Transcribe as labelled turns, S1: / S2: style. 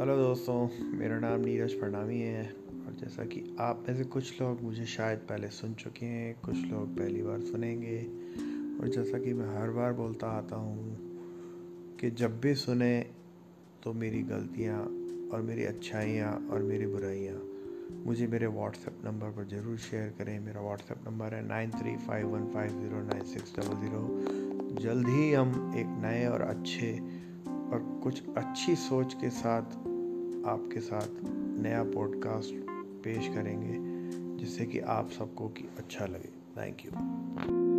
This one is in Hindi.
S1: हेलो दोस्तों, मेरा नाम नीरज प्रणामी है और जैसा कि आप में से कुछ लोग मुझे शायद पहले सुन चुके हैं, कुछ लोग पहली बार सुनेंगे। और जैसा कि मैं हर बार बोलता आता हूँ कि जब भी सुने तो मेरी गलतियाँ और मेरी अच्छाइयाँ और मेरी बुराइयाँ। मुझे मेरे व्हाट्सएप नंबर पर ज़रूर शेयर करें। मेरा व्हाट्सएप नंबर है nine three five one five zero nine six double zero. जल्द ही हम एक नए और अच्छे और कुछ अच्छी सोच के साथ आपके साथ नया पॉडकास्ट पेश करेंगे, जिससे कि आप सबको कि अच्छा लगे। Thank you